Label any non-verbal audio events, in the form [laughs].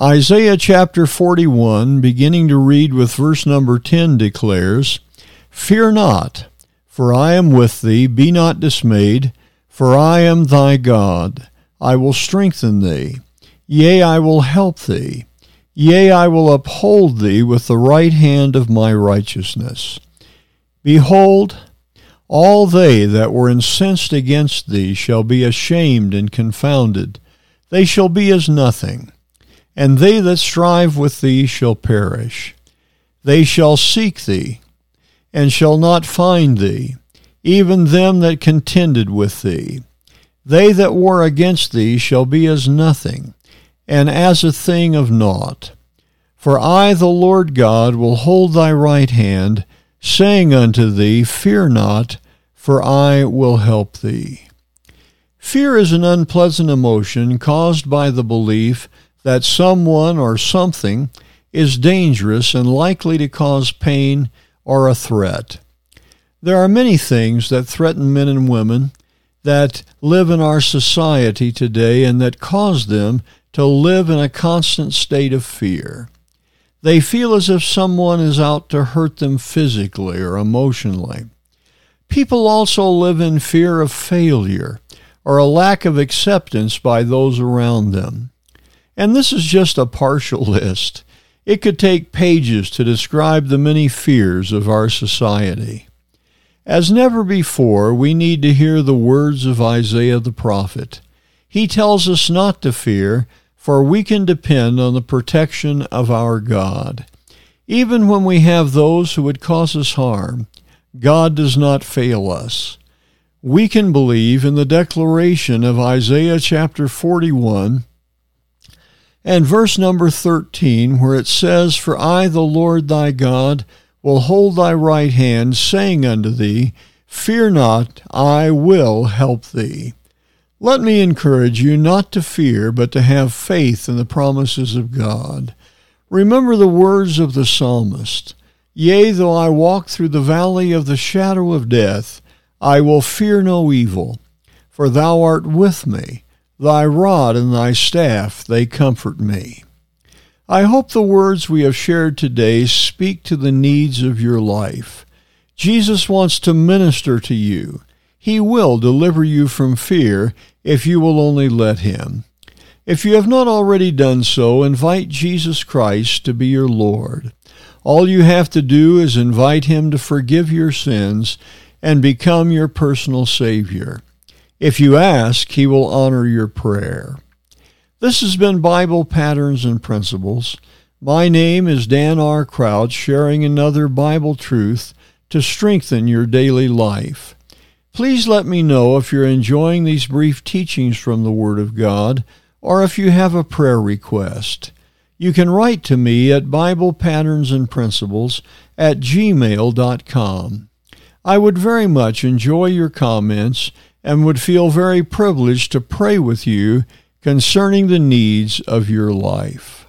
Isaiah chapter 41, beginning to read with verse number 10, declares, Fear not, for I am with thee, be not dismayed, for I am thy God. I will strengthen thee, yea, I will help thee, yea, I will uphold thee with the right hand of my righteousness. Behold, all they that were incensed against thee shall be ashamed and confounded, they shall be as nothing and they that strive with thee shall perish. They shall seek thee, and shall not find thee, even them that contended with thee. They that war against thee shall be as nothing, and as a thing of naught. For I, the Lord God, will hold thy right hand, saying unto thee, Fear not, for I will help thee. Fear is an unpleasant emotion caused by the belief that someone or something is dangerous and likely to cause pain or a threat. There are many things that threaten men and women that live in our society today and that cause them to live in a constant state of fear. They feel as if someone is out to hurt them physically or emotionally. People also live in fear of failure or a lack of acceptance by those around them. And this is just a partial [laughs] list. It could take pages to describe the many fears of our society. As never before, we need to hear the words of Isaiah the prophet. He tells us not to fear, for we can depend on the protection of our God. Even when we have those who would cause us harm, God does not fail us. We can believe in the declaration of Isaiah chapter 41 and verse number 13, where it says, For I, the Lord thy God, will hold thy right hand, saying unto thee, Fear not, I will help thee. Let me encourage you not to fear, but to have faith in the promises of God. Remember the words of the psalmist Yea, though I walk through the valley of the shadow of death, I will fear no evil, for thou art with me. Thy rod and thy staff, they comfort me. I hope the words we have shared today speak to the needs of your life. Jesus wants to minister to you. He will deliver you from fear if you will only let Him. If you have not already done so, invite Jesus Christ to be your Lord. All you have to do is invite Him to forgive your sins and become your personal Savior. If you ask, he will honor your prayer. This has been Bible Patterns and Principles. My name is Dan R. Crouch, sharing another Bible truth to strengthen your daily life. Please let me know if you're enjoying these brief teachings from the Word of God or if you have a prayer request. You can write to me at Bible Patterns and Principles at gmail.com. I would very much enjoy your comments and would feel very privileged to pray with you concerning the needs of your life.